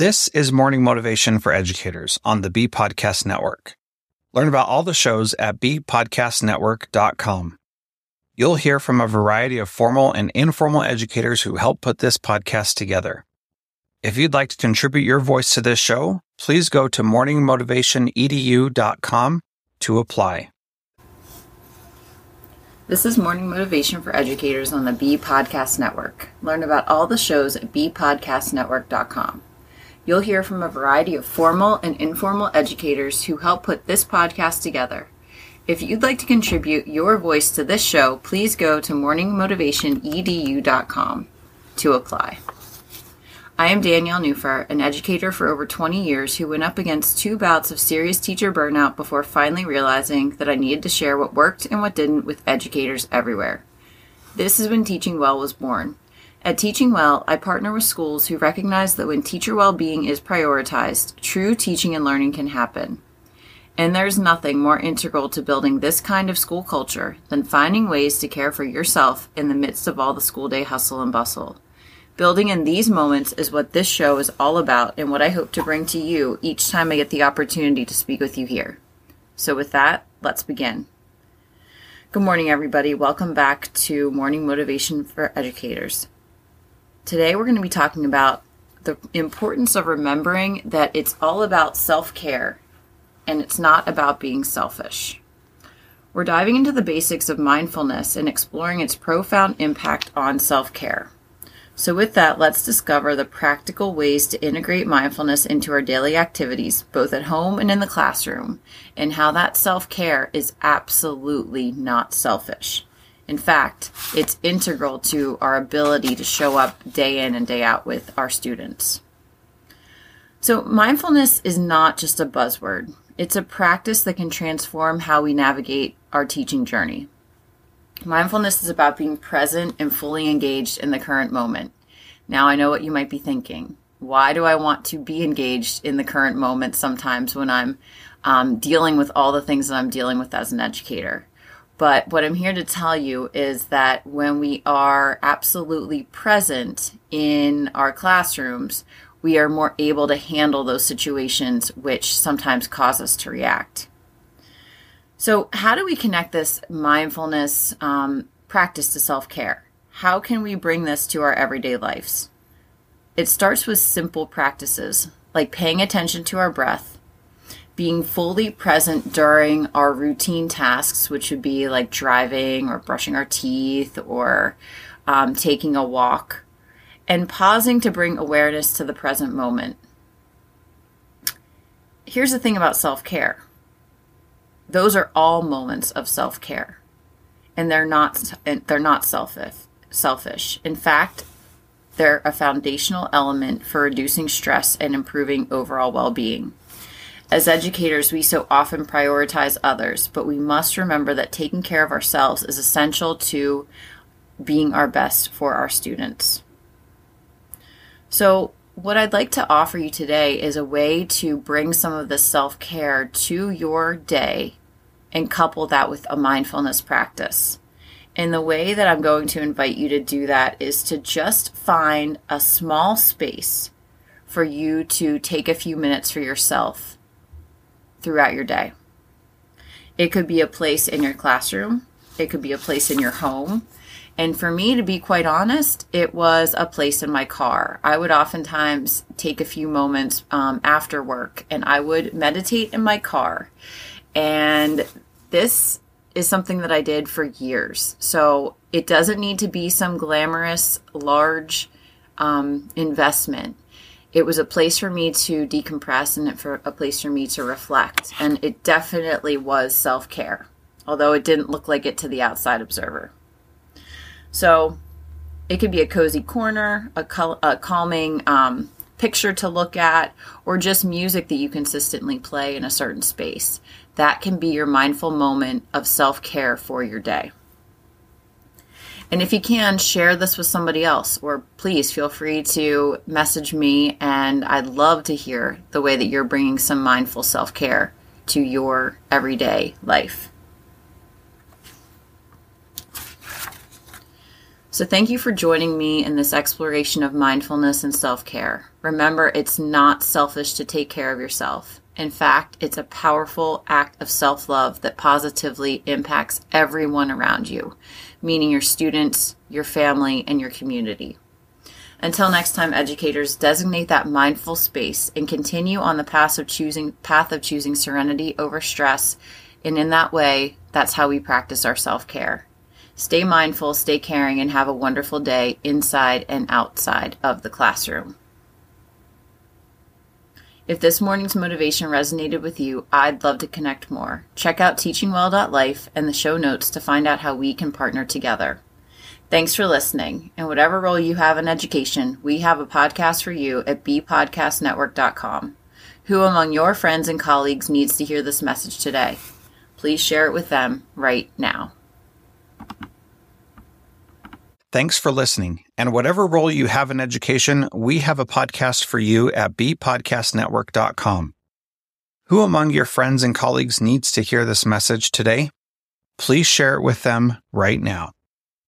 This is Morning Motivation for Educators on the B Podcast Network. Learn about all the shows at bpodcastnetwork.com. You'll hear from a variety of formal and informal educators who help put this podcast together. If you'd like to contribute your voice to this show, please go to morningmotivationedu.com to apply. This is Morning Motivation for Educators on the B Podcast Network. Learn about all the shows at bpodcastnetwork.com. You'll hear from a variety of formal and informal educators who help put this podcast together. If you'd like to contribute your voice to this show, please go to morningmotivationedu.com to apply. I am Danielle Nuhfer, an educator for over 20 years who went up against two bouts of serious teacher burnout before finally realizing that I needed to share what worked and what didn't with educators everywhere. This is when Teaching Well was born. At Teaching Well, I partner with schools who recognize that when teacher well being is prioritized, true teaching and learning can happen. And there's nothing more integral to building this kind of school culture than finding ways to care for yourself in the midst of all the school day hustle and bustle. Building in these moments is what this show is all about and what I hope to bring to you each time I get the opportunity to speak with you here. So, with that, let's begin. Good morning, everybody. Welcome back to Morning Motivation for Educators. Today, we're going to be talking about the importance of remembering that it's all about self care and it's not about being selfish. We're diving into the basics of mindfulness and exploring its profound impact on self care. So, with that, let's discover the practical ways to integrate mindfulness into our daily activities, both at home and in the classroom, and how that self care is absolutely not selfish. In fact, it's integral to our ability to show up day in and day out with our students. So, mindfulness is not just a buzzword, it's a practice that can transform how we navigate our teaching journey. Mindfulness is about being present and fully engaged in the current moment. Now, I know what you might be thinking. Why do I want to be engaged in the current moment sometimes when I'm um, dealing with all the things that I'm dealing with as an educator? But what I'm here to tell you is that when we are absolutely present in our classrooms, we are more able to handle those situations which sometimes cause us to react. So, how do we connect this mindfulness um, practice to self care? How can we bring this to our everyday lives? It starts with simple practices like paying attention to our breath, being fully present during our routine tasks, which would be like driving or brushing our teeth or um, taking a walk, and pausing to bring awareness to the present moment. Here's the thing about self care those are all moments of self care, and they're not they're not selfish. Selfish. In fact, they're a foundational element for reducing stress and improving overall well being. As educators, we so often prioritize others, but we must remember that taking care of ourselves is essential to being our best for our students. So, what I'd like to offer you today is a way to bring some of this self care to your day and couple that with a mindfulness practice. And the way that I'm going to invite you to do that is to just find a small space for you to take a few minutes for yourself throughout your day. It could be a place in your classroom, it could be a place in your home. And for me, to be quite honest, it was a place in my car. I would oftentimes take a few moments um, after work and I would meditate in my car. And this is something that I did for years. So it doesn't need to be some glamorous, large um, investment it was a place for me to decompress and for a place for me to reflect. And it definitely was self care, although it didn't look like it to the outside observer. So it could be a cozy corner, a, cal- a calming um, picture to look at, or just music that you consistently play in a certain space. That can be your mindful moment of self care for your day. And if you can, share this with somebody else, or please feel free to message me. And I'd love to hear the way that you're bringing some mindful self care to your everyday life. So, thank you for joining me in this exploration of mindfulness and self care. Remember, it's not selfish to take care of yourself. In fact, it's a powerful act of self love that positively impacts everyone around you, meaning your students, your family, and your community. Until next time, educators, designate that mindful space and continue on the path of choosing path of choosing serenity over stress. And in that way, that's how we practice our self-care. Stay mindful, stay caring, and have a wonderful day inside and outside of the classroom. If this morning's motivation resonated with you, I'd love to connect more. Check out teachingwell.life and the show notes to find out how we can partner together. Thanks for listening. In whatever role you have in education, we have a podcast for you at bpodcastnetwork.com. Who among your friends and colleagues needs to hear this message today? Please share it with them right now. Thanks for listening. And whatever role you have in education, we have a podcast for you at bpodcastnetwork.com. Who among your friends and colleagues needs to hear this message today? Please share it with them right now.